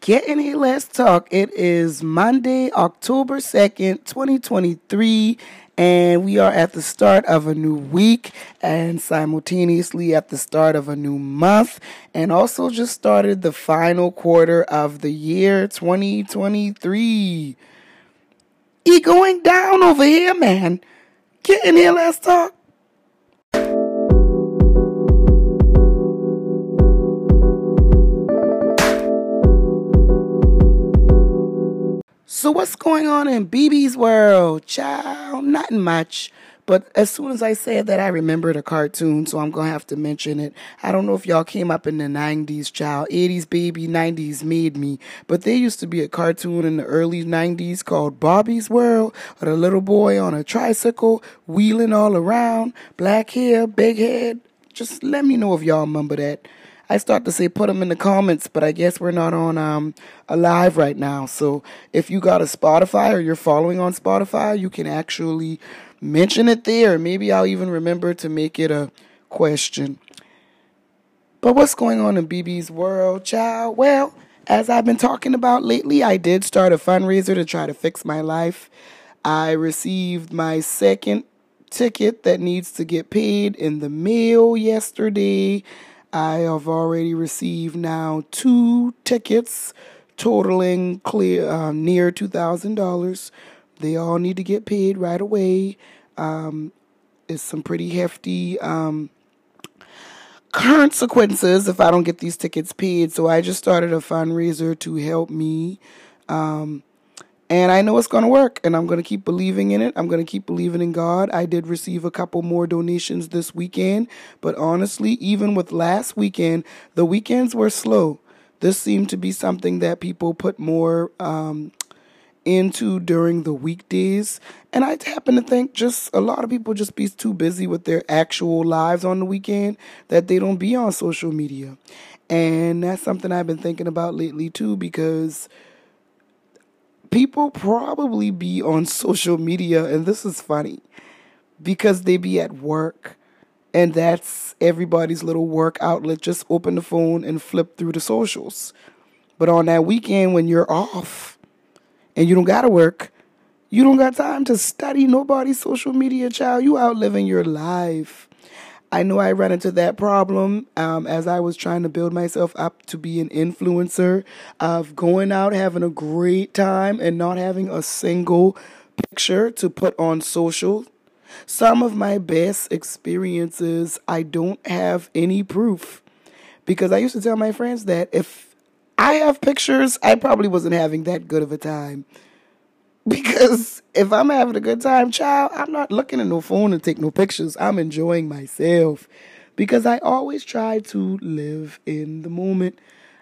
Get in here, let's talk. It is Monday, October 2nd, 2023, and we are at the start of a new week and simultaneously at the start of a new month, and also just started the final quarter of the year 2023. E going down over here, man. Get in here, let's talk. So what's going on in BB's world? Child, Not much. But as soon as I said that, I remembered a cartoon, so I'm gonna have to mention it. I don't know if y'all came up in the 90s, child. 80s baby, 90s made me. But there used to be a cartoon in the early 90s called Bobby's World, with a little boy on a tricycle, wheeling all around, black hair, big head. Just let me know if y'all remember that. I start to say put them in the comments, but I guess we're not on um live right now. So if you got a Spotify or you're following on Spotify, you can actually mention it there. Maybe I'll even remember to make it a question. But what's going on in BB's world, child? Well, as I've been talking about lately, I did start a fundraiser to try to fix my life. I received my second ticket that needs to get paid in the mail yesterday. I have already received now two tickets totaling clear uh, near two thousand dollars. They all need to get paid right away. Um, it's some pretty hefty um, consequences if I don't get these tickets paid. So I just started a fundraiser to help me. Um, and I know it's going to work, and I'm going to keep believing in it. I'm going to keep believing in God. I did receive a couple more donations this weekend, but honestly, even with last weekend, the weekends were slow. This seemed to be something that people put more um, into during the weekdays. And I happen to think just a lot of people just be too busy with their actual lives on the weekend that they don't be on social media. And that's something I've been thinking about lately too because people probably be on social media, and this is funny because they be at work, and that's everybody's little work outlet. Just open the phone and flip through the socials. But on that weekend, when you're off and you don't gotta work, you don't got time to study nobody's social media, child. You out living your life. I know I ran into that problem um, as I was trying to build myself up to be an influencer of going out, having a great time, and not having a single picture to put on social. Some of my best experiences, I don't have any proof because I used to tell my friends that if I have pictures, I probably wasn't having that good of a time. Because if I'm having a good time, child, I'm not looking at no phone to take no pictures. I'm enjoying myself because I always try to live in the moment.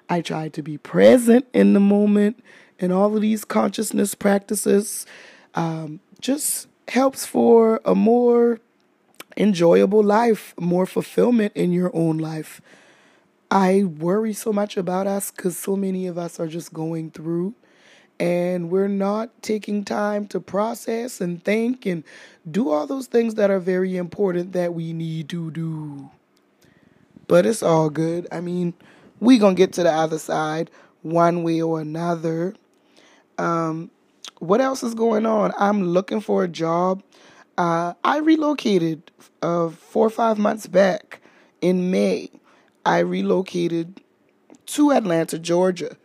I try to be present in the moment, and all of these consciousness practices um, just helps for a more enjoyable life, more fulfillment in your own life. I worry so much about us because so many of us are just going through and we're not taking time to process and think and do all those things that are very important that we need to do. But it's all good. I mean, we gonna get to the other side one way or another. Um, what else is going on? I'm looking for a job. Uh, I relocated uh, four or five months back in May. I relocated to Atlanta, Georgia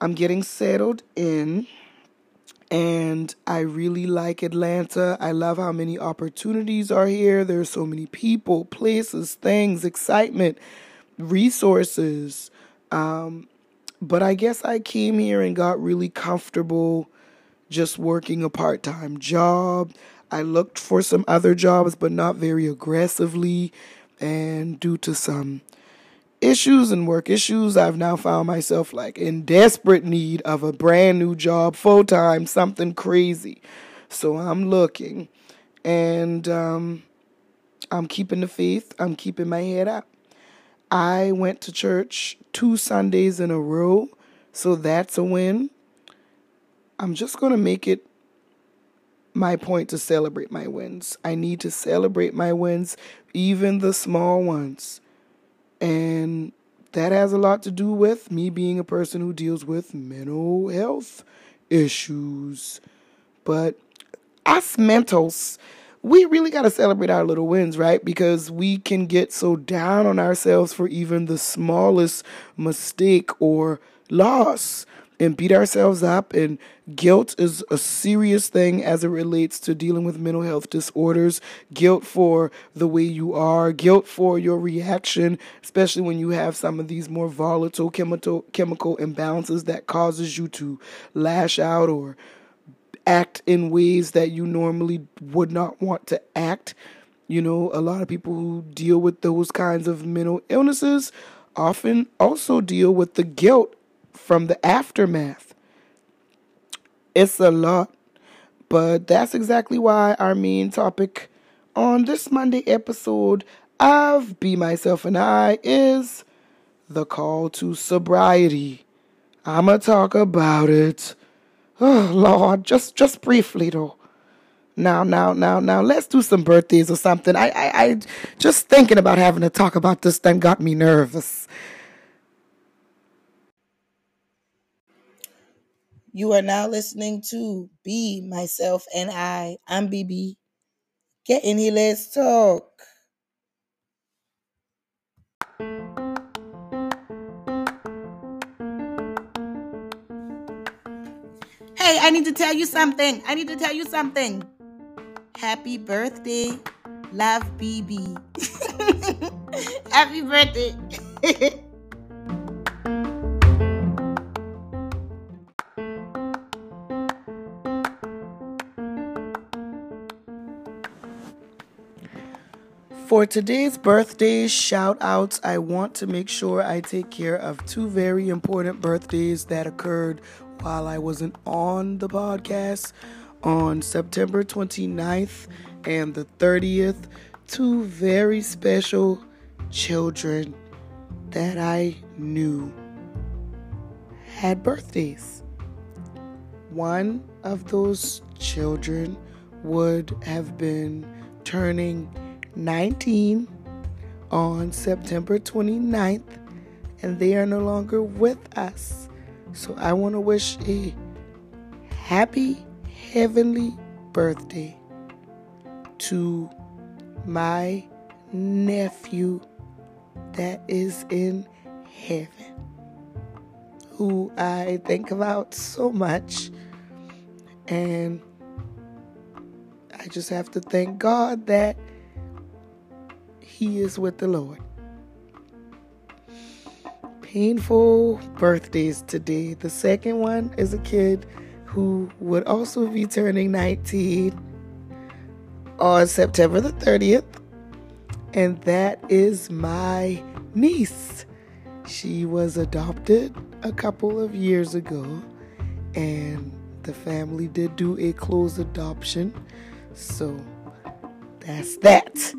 I'm getting settled in and I really like Atlanta. I love how many opportunities are here. There's so many people, places, things, excitement, resources. Um, but I guess I came here and got really comfortable just working a part time job. I looked for some other jobs, but not very aggressively. And due to some issues and work issues, I've now found myself like in desperate need of a brand new job, full time, something crazy. So I'm looking and um, I'm keeping the faith, I'm keeping my head up. I went to church two Sundays in a row, so that's a win. I'm just going to make it my point to celebrate my wins. I need to celebrate my wins, even the small ones and that has a lot to do with me being a person who deals with mental health issues. But us mentals, we really got to celebrate our little wins, right? Because we can get so down on ourselves for even the smallest mistake or loss and beat ourselves up. And guilt is a serious thing as it relates to dealing with mental health disorders. Guilt for the way you are, guilt for your reaction, especially when you have some of these more volatile chemical chemical imbalances that causes you to lash out or act in ways that you normally would not want to act. You know, a lot of people who deal with those kinds of mental illnesses often also deal with the guilt from the aftermath. It's a lot, but that's exactly why our main topic on this Monday episode of Be Myself and I is the call to sobriety. I'm going to talk about it. Oh, Lord, just just briefly though. Now, now, now, now, let's do some birthdays or something. I, I, I just thinking about having to talk about this thing got me nervous. You are now listening to Be Myself and I. I'm BB. Get in here, let's talk. Hey, I need to tell you something. I need to tell you something. Happy birthday, love BB. Happy birthday. For today's birthday shout outs, I want to make sure I take care of two very important birthdays that occurred while I wasn't on the podcast on September 29th and the 30th. Two very special children that I knew had birthdays. One of those children would have been turning 19 on September 29th, and they are no longer with us. So I want to wish a happy heavenly birthday to my nephew that is in heaven, who I think about so much. And I just have to thank God that he is with the Lord. Painful birthdays today. The second one is a kid who would also be turning 19 on September the 30th, and that is my niece. She was adopted a couple of years ago, and the family did do a closed adoption. So that's that.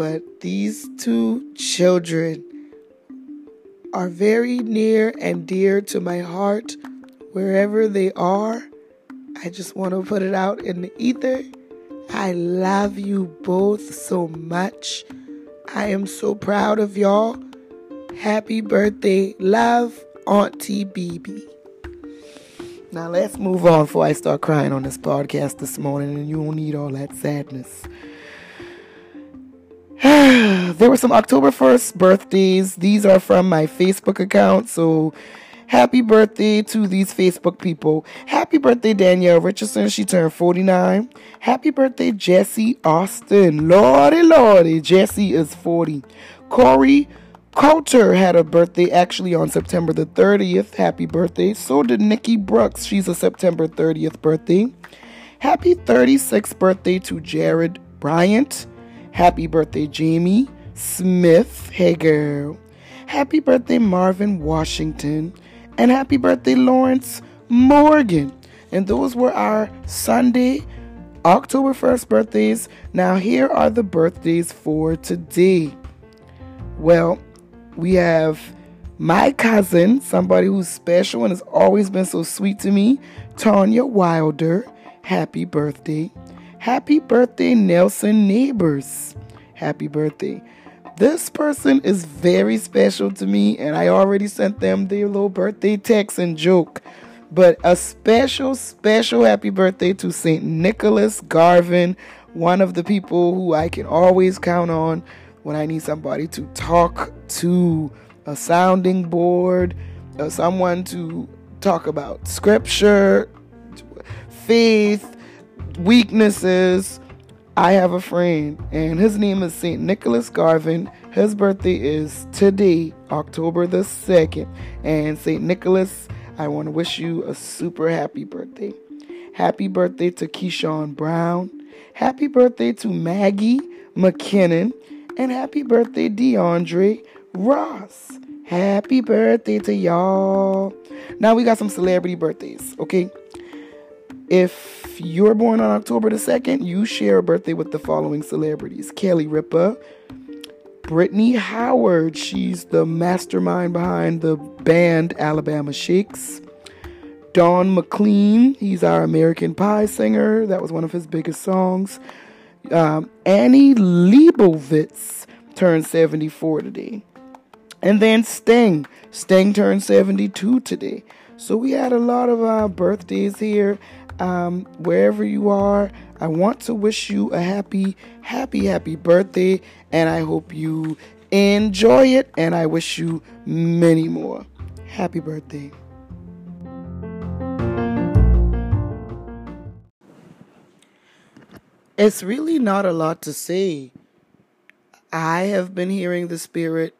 But these two children are very near and dear to my heart wherever they are. I just want to put it out in the ether. I love you both so much. I am so proud of y'all. Happy birthday. Love, Auntie BB. Now let's move on before I start crying on this podcast this morning and you don't need all that sadness. there were some October 1st birthdays. These are from my Facebook account. So happy birthday to these Facebook people. Happy birthday, Danielle Richardson. She turned 49. Happy birthday, Jesse Austin. Lordy, lordy. Jesse is 40. Corey Coulter had a birthday actually on September the 30th. Happy birthday. So did Nikki Brooks. She's a September 30th birthday. Happy 36th birthday to Jared Bryant. Happy birthday, Jamie Smith. Hey, girl. Happy birthday, Marvin Washington. And happy birthday, Lawrence Morgan. And those were our Sunday, October 1st birthdays. Now, here are the birthdays for today. Well, we have my cousin, somebody who's special and has always been so sweet to me, Tanya Wilder. Happy birthday. Happy birthday, Nelson Neighbors. Happy birthday. This person is very special to me, and I already sent them their little birthday text and joke. But a special, special happy birthday to St. Nicholas Garvin, one of the people who I can always count on when I need somebody to talk to, a sounding board, uh, someone to talk about scripture, faith, weaknesses. I have a friend, and his name is St. Nicholas Garvin. His birthday is today, October the 2nd. And St. Nicholas, I want to wish you a super happy birthday. Happy birthday to Keyshawn Brown. Happy birthday to Maggie McKinnon. And happy birthday, DeAndre Ross. Happy birthday to y'all. Now we got some celebrity birthdays, okay? If you're born on October the 2nd, you share a birthday with the following celebrities Kelly Ripa, Brittany Howard, she's the mastermind behind the band Alabama Shakes. Don McLean, he's our American Pie singer. That was one of his biggest songs. Um, Annie Leibovitz turned 74 today. And then Sting. Sting turned 72 today. So we had a lot of uh, birthdays here. Um, wherever you are, I want to wish you a happy, happy, happy birthday. And I hope you enjoy it. And I wish you many more. Happy birthday. It's really not a lot to say. I have been hearing the Spirit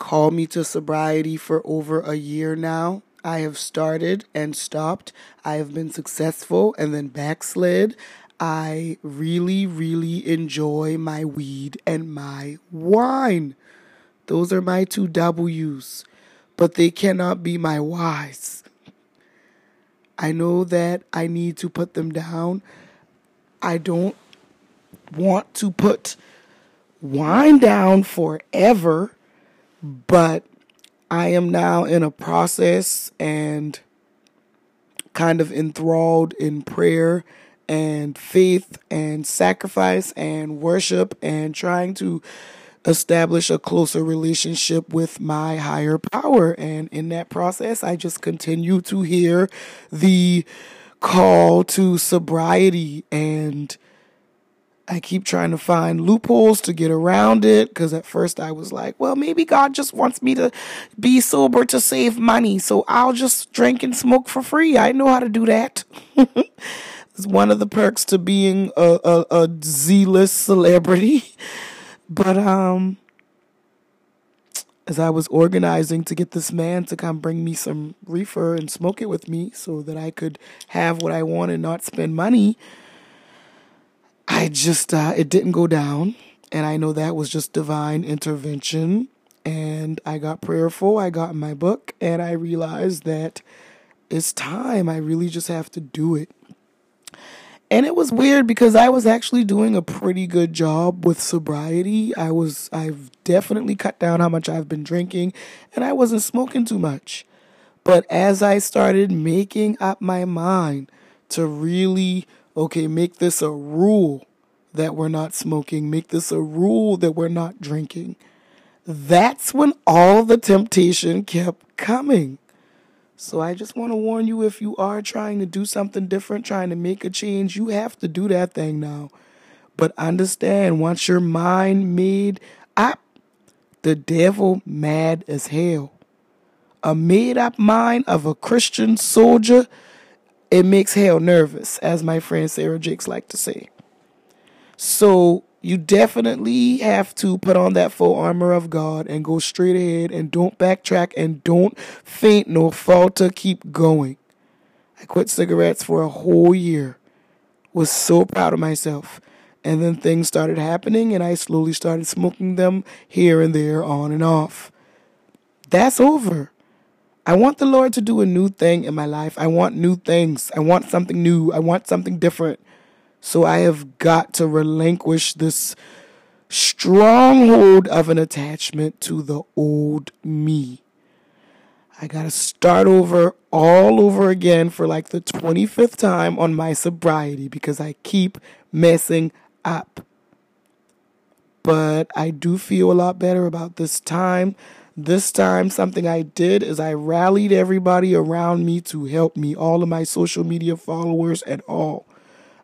call me to sobriety for over a year now. I have started and stopped. I have been successful and then backslid. I really, really enjoy my weed and my wine. Those are my two W's, but they cannot be my Y's. I know that I need to put them down. I don't want to put wine down forever, but I am now in a process and kind of enthralled in prayer and faith and sacrifice and worship and trying to establish a closer relationship with my higher power. And in that process, I just continue to hear the call to sobriety and I keep trying to find loopholes to get around it because at first I was like, well, maybe God just wants me to be sober to save money, so I'll just drink and smoke for free. I know how to do that. it's one of the perks to being a, a, zealous celebrity. But um, as I was organizing to get this man to come bring me some reefer and smoke it with me so that I could have what I want and not spend money, I just, uh, it didn't go down. And I know that was just divine intervention. And I got prayerful. I got my book and I realized that it's time. I really just have to do it. And it was weird because I was actually doing a pretty good job with sobriety. I was I've definitely cut down how much I've been drinking and I wasn't smoking too much. But as I started making up my mind to really okay, make this a rule that we're not smoking, make this a rule that we're not drinking. That's when all the temptation kept coming. So I just want to warn you if you are trying to do something different, trying to make a change, you have to do that thing now. But understand, once your mind made up, the devil mad as hell. A made up mind of a Christian soldier, it makes hell nervous, as my friend Sarah Jakes like to say. So you definitely have to put on that full armor of God and go straight ahead and don't backtrack and don't faint nor falter. Keep going. I quit cigarettes for a whole year. Was so proud of myself. And then things started happening and I slowly started smoking them here and there on and off. That's over. I want the Lord to do a new thing in my life. I want new things. I want something new. I want something different. So I have got to relinquish this stronghold of an attachment to the old me. I got to start over all over again for like the 25th time on my sobriety because I keep messing up. but I do feel a lot better about this time. This time, something I did is I rallied everybody around me to help me, all of my social media followers and all.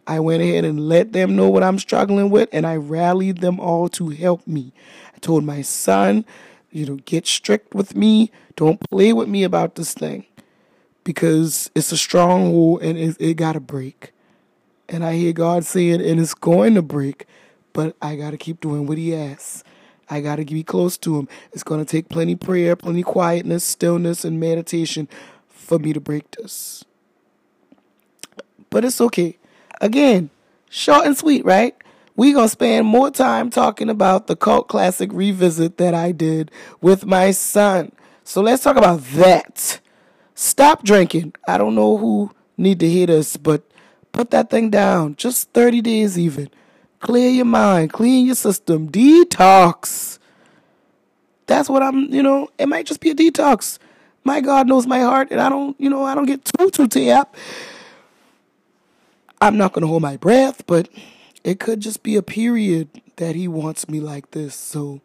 I went ahead and let them know what I'm struggling with, and I rallied them all to help me. I told my son, you know, get strict with me. Don't play with me about this thing because it's a stronghold and it, it got to break. And I hear God saying, and it's going to break, but I got to keep doing what He asks. I got to be close to Him. It's going to take plenty prayer, plenty quietness, stillness, and meditation for me to break this. But it's okay. Again, short and sweet, right? we going to spend more time talking about the cult classic revisit that I did with my son. So let's talk about that. Stop drinking. I don't know who need to hear this, but put that thing down. Just 30 days even. Clear your mind, clean your system, detox. That's what I'm, you know, it might just be a detox. My God knows my heart, and I don't, you know, I don't get too, too tap. I'm not going to hold my breath, but it could just be a period that he wants me like this. So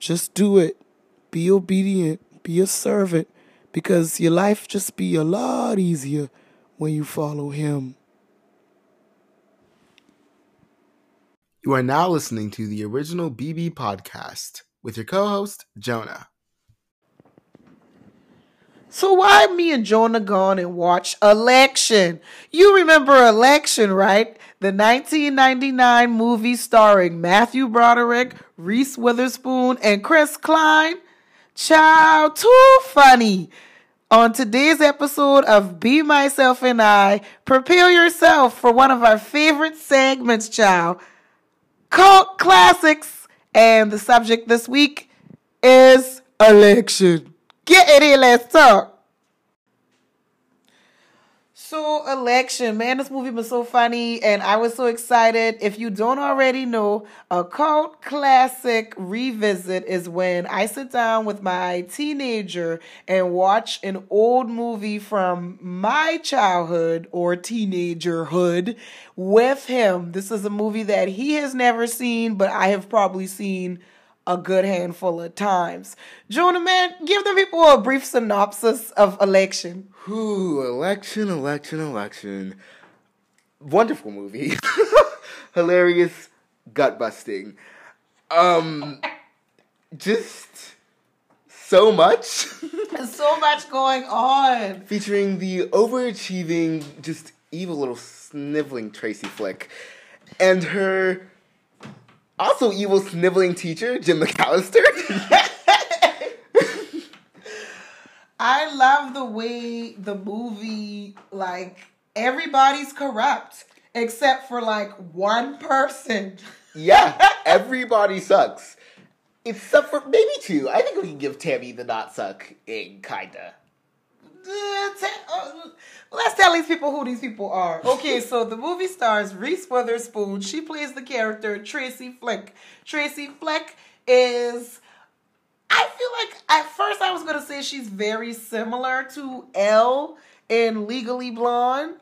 just do it. Be obedient. Be a servant. Because your life just be a lot easier when you follow him. You are now listening to the original BB podcast with your co host, Jonah. So why me and Jonah gone and watch Election? You remember Election, right? The 1999 movie starring Matthew Broderick, Reese Witherspoon, and Chris Klein. Child, too funny. On today's episode of Be Myself and I, prepare yourself for one of our favorite segments, child. Cult classics. And the subject this week is election. Get it in let's talk. So, election, man, this movie was so funny, and I was so excited. If you don't already know, a cult classic revisit is when I sit down with my teenager and watch an old movie from my childhood or teenagerhood with him. This is a movie that he has never seen, but I have probably seen a good handful of times. Jonah, man, give the people a brief synopsis of election. Who election, election, election. Wonderful movie. Hilarious, gut busting. Um, just so much. so much going on. Featuring the overachieving, just evil little sniveling Tracy Flick. And her also evil sniveling teacher, Jim McAllister. I love the way the movie, like, everybody's corrupt except for like one person. yeah, everybody sucks. Except for maybe two. I think we can give Tammy the not suck in kinda. Uh, let's tell these people who these people are. Okay, so the movie stars Reese Witherspoon. She plays the character Tracy Flick. Tracy Flick is. I feel like at first I was gonna say she's very similar to Elle in Legally Blonde,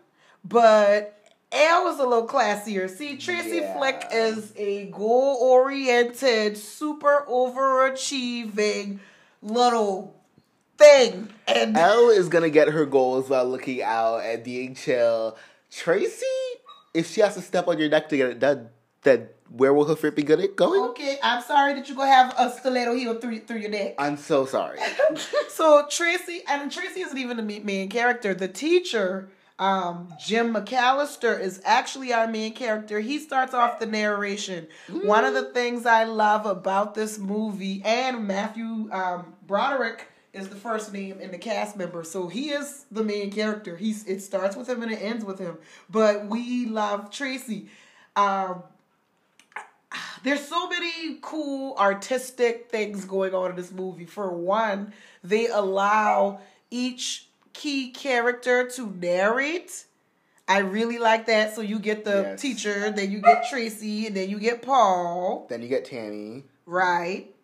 but Elle was a little classier. See, Tracy yeah. Flick is a goal oriented, super overachieving little thing. And Elle is gonna get her goals while looking out and being chill. Tracy, if she has to step on your neck to get it done, then where will her foot be good at going? Okay, I'm sorry that you're gonna have a stiletto heel through through your neck. I'm so sorry. so Tracy, and Tracy isn't even the main character. The teacher, um, Jim McAllister, is actually our main character. He starts off the narration. Mm. One of the things I love about this movie and Matthew um, Broderick is the first name in the cast member. So he is the main character. He's it starts with him and it ends with him. But we love Tracy. Um, there's so many cool artistic things going on in this movie. For one, they allow each key character to narrate. I really like that. So you get the yes. teacher, then you get Tracy, and then you get Paul. Then you get Tammy. Right.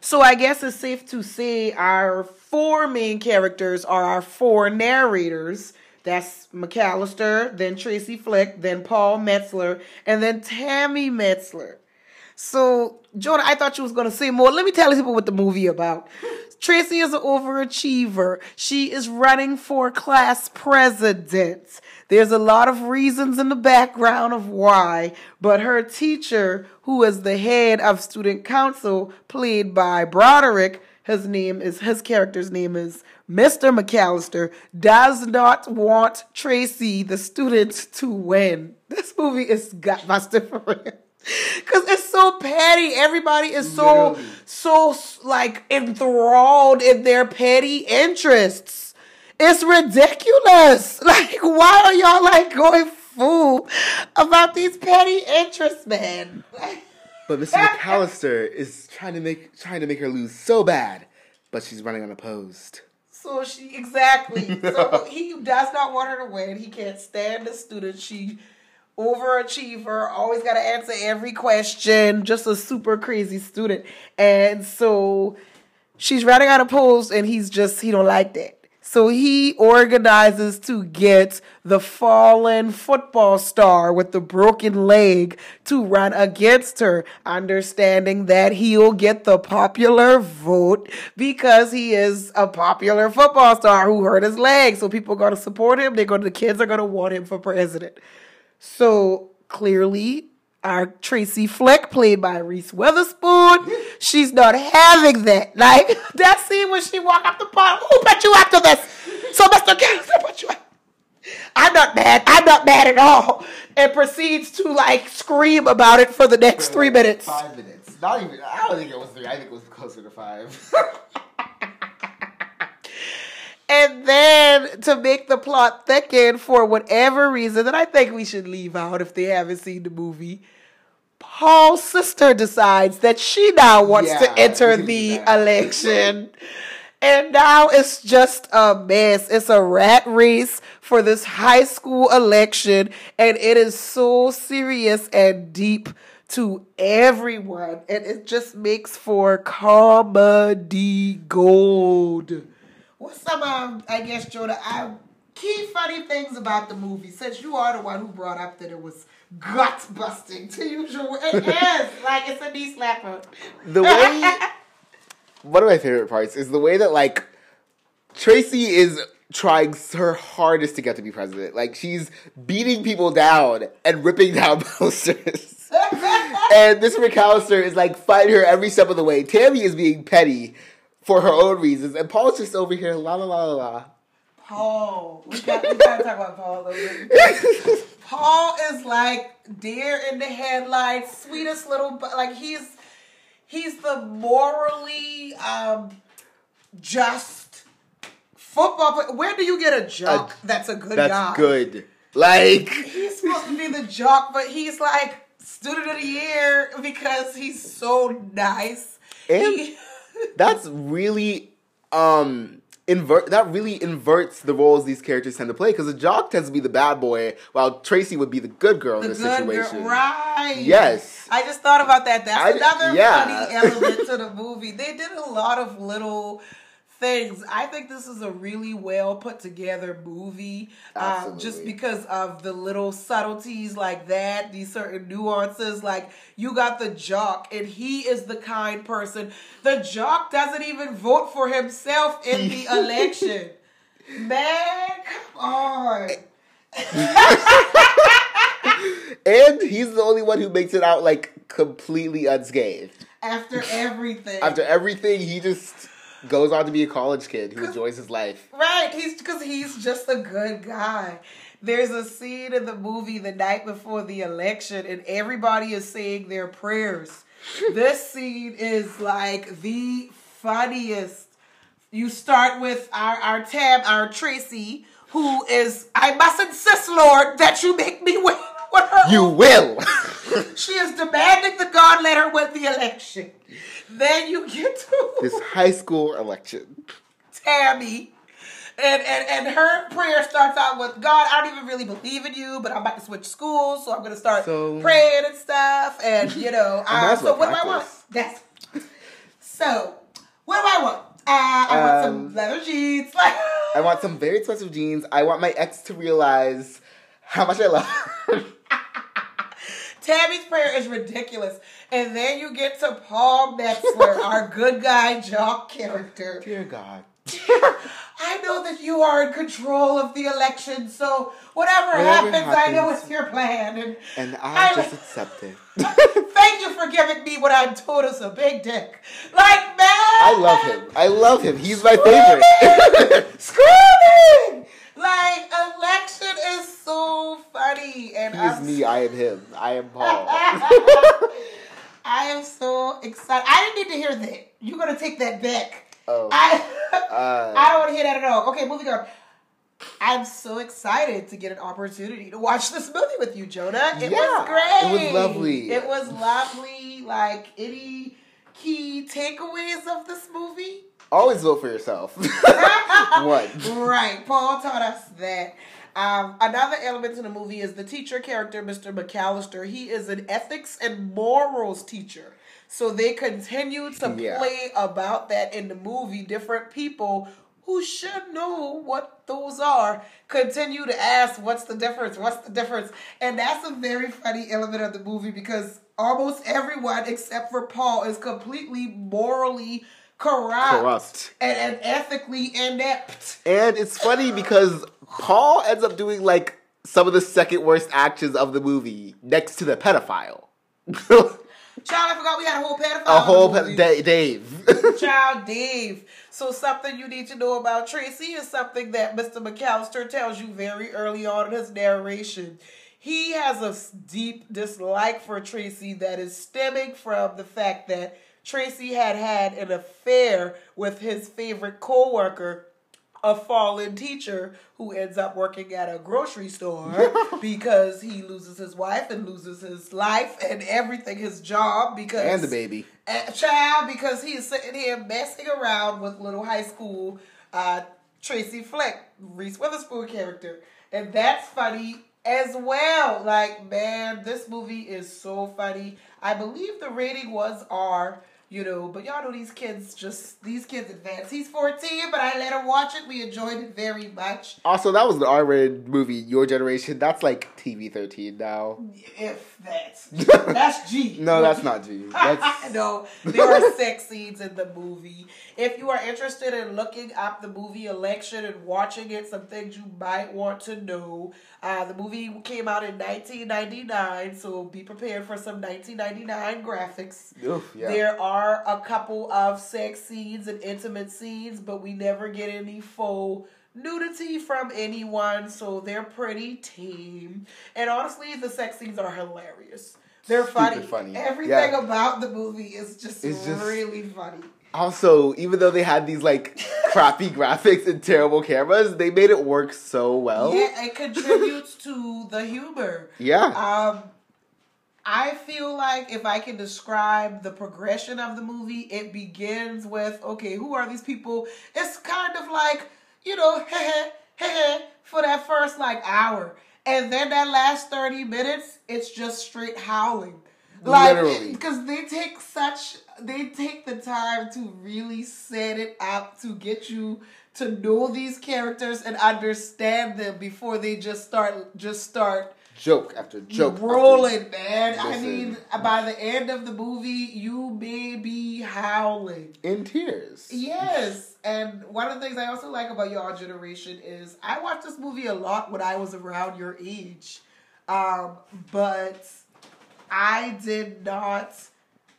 So I guess it's safe to say our four main characters are our four narrators. That's McAllister, then Tracy Flick, then Paul Metzler, and then Tammy Metzler. So, Jordan, I thought you was gonna say more. Let me tell people what the movie about. Tracy is an overachiever. She is running for class president. There's a lot of reasons in the background of why, but her teacher, who is the head of student council, played by Broderick, his name is his character's name is Mr. McAllister, does not want Tracy, the student, to win. This movie is gutbuster for real. Cause it's so petty. Everybody is so Literally. so like enthralled in their petty interests. It's ridiculous. Like, why are y'all like going fool about these petty interests, man? But Mr. McAllister is trying to make trying to make her lose so bad, but she's running unopposed. So she exactly. So he does not want her to win. He can't stand the student. She overachiever, always got to answer every question. Just a super crazy student, and so she's running unopposed, and he's just he don't like that. So he organizes to get the fallen football star with the broken leg to run against her, understanding that he'll get the popular vote because he is a popular football star who hurt his leg. So people are going to support him. They're going to, the kids are going to want him for president. So clearly, our Tracy Flick, played by Reese Witherspoon, she's not having that. Like that scene when she walked up the bar, who put you after this? So Mr. Gangster put you. I'm not mad. I'm not mad at all. And proceeds to like scream about it for the next three minutes. Five minutes. Not even. I don't think it was three. I think it was closer to five. And then to make the plot thicken for whatever reason that I think we should leave out if they haven't seen the movie, Paul's sister decides that she now wants Yeah, to enter the election. And now it's just a mess. It's a rat race for this high school election. And it is so serious and deep to everyone. And it just makes for comedy gold. What's some, um, I guess, Jonah, I, key funny things about the movie, since you are the one who brought up that it was gut busting to usual. It is. Like, it's a knee slapper. the way one of my favorite parts is the way that like Tracy is trying her hardest to get to be president. Like she's beating people down and ripping down posters. and this McAllister is like fighting her every step of the way. Tammy is being petty for her own reasons, and Paul's just over here la la la la la. Paul. We got, we got to talk about Paul a little bit. Paul is like deer in the headlights, sweetest little, like he's he's the morally um just football player. Where do you get a jock A- that's a good That's guy? good. Like He's supposed to be the jock, but he's like student of the year because he's so nice. And- He- that's really um invert that really inverts the roles these characters tend to play because the jock tends to be the bad boy while Tracy would be the good girl in the this good situation. girl, right? Yes. I just thought about that. That's I- another yeah. funny element to the movie. They did a lot of little things. I think this is a really well put together movie. Um, just because of the little subtleties like that, these certain nuances. Like you got the jock, and he is the kind person. The jock doesn't even vote for himself in the election. Man, come on. And he's the only one who makes it out like completely unscathed. After everything. After everything, he just goes on to be a college kid who enjoys his life. Right, he's because he's just a good guy. There's a scene in the movie the night before the election, and everybody is saying their prayers. this scene is like the funniest. You start with our our tab, our Tracy, who is I must insist, Lord, that you make me win. You will. She is demanding the God let her win the election. Then you get to this high school election. Tammy. And, and and her prayer starts out with God, I don't even really believe in you, but I'm about to switch schools, so I'm gonna start So- praying and stuff. And you know, I so what do I want? That's so what do I want? Uh, I want some Um, leather jeans. Like I want some very expensive jeans. I want my ex to realize how much I love her. Tammy's prayer is ridiculous. And then you get to Paul Metzler, our good guy jock character. Dear God. I know that you are in control of the election, so whatever, Whatever happens, I know it's your plan. And, And I I- just accept it. thank you for giving me what I'm told us a big dick. Like, man! I love him. I love him. He's my favorite. Screaming! Like, election is so funny. And he is I'm me. I am him. I am Paul. I am so excited. I didn't need to hear that. You're gonna take that back. Oh. I Uh, I don't want to hear that at all. Okay, moving on. I'm so excited to get an opportunity to watch this movie with you, Jonah. It Yeah, was great. it was lovely. It was lovely. Like any key takeaways of this movie? Always vote for yourself. what? Right. Paul taught us that. Um, another element in the movie is the teacher character, Mr. McAllister. He is an ethics and morals teacher. So they continue to Yeah. play about that in the movie. Different people who should know what those are continue to ask, What's the difference? What's the difference? And that's a very funny element of the movie because almost everyone except for Paul is completely morally corrupt, Corrupt. And, and ethically inept. And it's funny because Paul ends up doing like some of the second worst actions of the movie next to the pedophile. Child, I forgot we had a whole pedophile. A whole pe-. Da- Dave. Child Dave. So something you need to know about Tracy is something that Mr. McAllister tells you very early on in his narration. He has a deep dislike for Tracy that is stemming from the fact that Tracy had had an affair with his favorite coworker, a fallen teacher who ends up working at a grocery store because he loses his wife and loses his life and everything, his job because and the baby. a child because he's sitting here messing around with little high school uh, Tracy Flick, Reese Witherspoon character. And that's funny as well. Like, man, this movie is so funny. I believe the rating was R, you know, but y'all know these kids just, these kids advance. He's 14, but I let him watch it. We enjoyed it very much. Also, that was an R-rated movie. Your generation. That's like TV thirteen now. If that's, that's G. No, that's not G. That's no, there are sex scenes in the movie. If you are interested in looking up the movie Election and watching it, some things you might want to know. Uh, the movie came out in 1999, so be prepared for some 1999 graphics. Oof, yeah. There are a couple of sex scenes and intimate scenes, but we never get any full nudity from anyone, so they're pretty tame. And honestly, the sex scenes are hilarious. They're funny. funny. Everything Yeah. about the movie is just, It's just- really funny. Also, even though they had these like crappy graphics and terrible cameras, they made it work so well. Yeah, it contributes to the humor. Yeah. Um, I feel like if I can describe the progression of the movie, it begins with okay, who are these people? It's kind of like you know, for that first like hour, and then that last thirty minutes, it's just straight howling. Like, because they take such, they take the time to really set it up to get you to know these characters and understand them before they just start, just start joke after joke. after- rolling, man. I mean, by the end of the movie, you may be howling. in tears. Yes, and one of the things I also like about your generation is I watched this movie a lot when I was around your age, um, but I did not.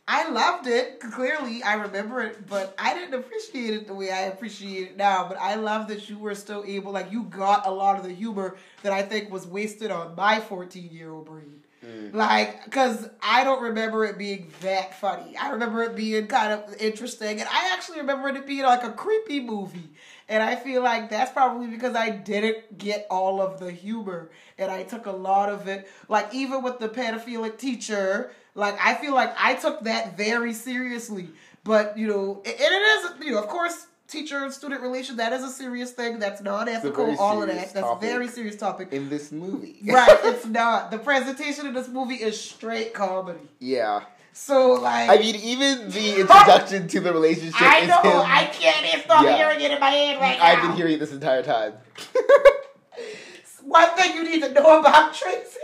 I loved it. Clearly, I remember it, but I didn't appreciate it the way I appreciate it now. But I love that you were still able, like, you got a lot of the humor that I think was wasted on my 14 year old brain. Mm. Like, because I don't remember it being that funny. I remember it being kind of interesting. And I actually remember it being like a creepy movie. And I feel like that's probably because I didn't get all of the humor. And I took a lot of it. Like, even with the pedophilic teacher, like, I feel like I took that very seriously. But, you know, and it is, you know, of course, teacher and student relations, that is a serious thing. That's not ethical, all of that. That's a very serious topic. in this movie. right, it's not. The presentation of this movie is straight comedy. yeah. So like I mean, even the introduction to the relationship I is know him. I can't even stop Yeah. hearing it in my head right now. I've been hearing it this entire time. One thing you need to know about Tracy.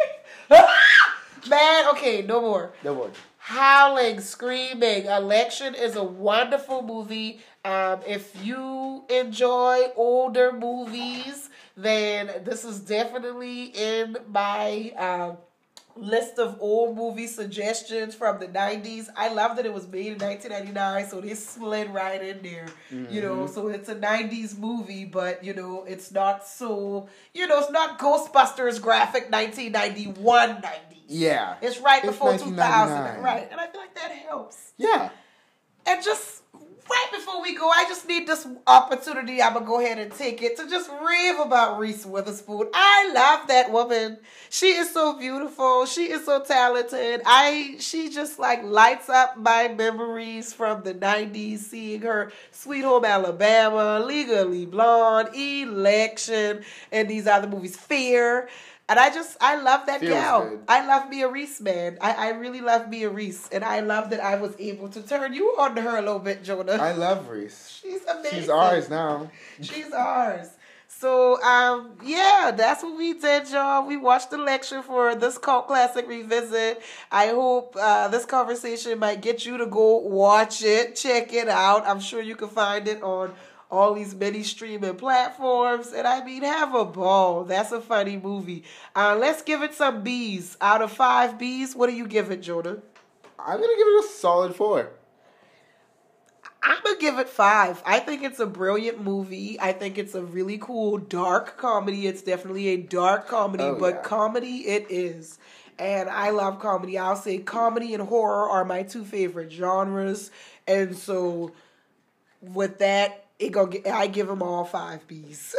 Man, okay, no more. No more. Howling, Screaming. Election is a wonderful movie. Um, if you enjoy older movies, then this is definitely in my um, list of old movie suggestions from the 90s. I love that it was made in 1999, so they slid right in there. You know, so it's a 90s movie, but you know, it's not so, you know, it's not Ghostbusters graphic 1991 90s. Yeah. It's right It's before 2000, right? And I feel like that helps. Yeah. And just right before we go, I just need this opportunity. I'm gonna go ahead and take it to just rave about Reese Witherspoon. I love that woman. She is so beautiful. She is so talented. I she just like lights up my memories from the '90s. Seeing her Sweet Home Alabama, Legally Blonde, Election, and these other movies, Fear. And I just, I love that was gal. good. I love Mia Reese, man. I, I really love Mia Reese. And I love that I was able to turn you on to her a little bit, Jonah. I love Reese. She's amazing. She's ours now. She's ours. So, um, yeah, that's what we did, y'all. We watched Election for this cult classic revisit. I hope uh, this conversation might get you to go watch it, check it out. I'm sure you can find it on all these many streaming platforms. And I mean, have a ball. That's a funny movie. Uh, let's give it some B's. Out of five B's, what do you give it, Jonah? I'm gonna give it a solid four. I'm gonna give it five. I think it's a brilliant movie. I think it's a really cool dark comedy. It's definitely a dark comedy, Oh, but yeah. comedy it is. And I love comedy. I'll say comedy and horror are my two favorite genres. And so with that, it go I give them all five B's.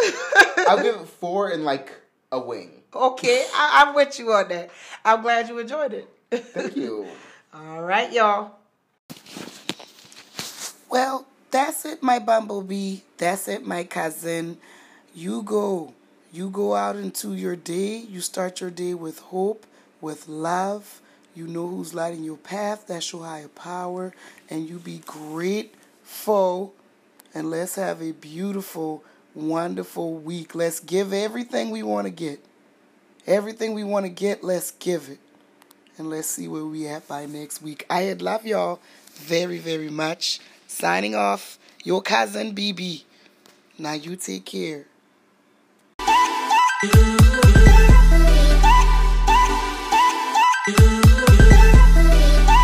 I'll give it four and like a wing. okay, I, I'm with you on that. I'm glad you enjoyed it. Thank you. All right, y'all. Well, that's it, my bumblebee. That's it, my cousin. You go. You go out into your day. You start your day with hope, with love. You know who's lighting your path. That's your higher power. And you be grateful. And let's have a beautiful, wonderful week. Let's give everything we want to get. Everything we want to get, let's give it. And let's see where we at by next week. I love y'all very, very much. Signing off, your cousin BB. Now you take care.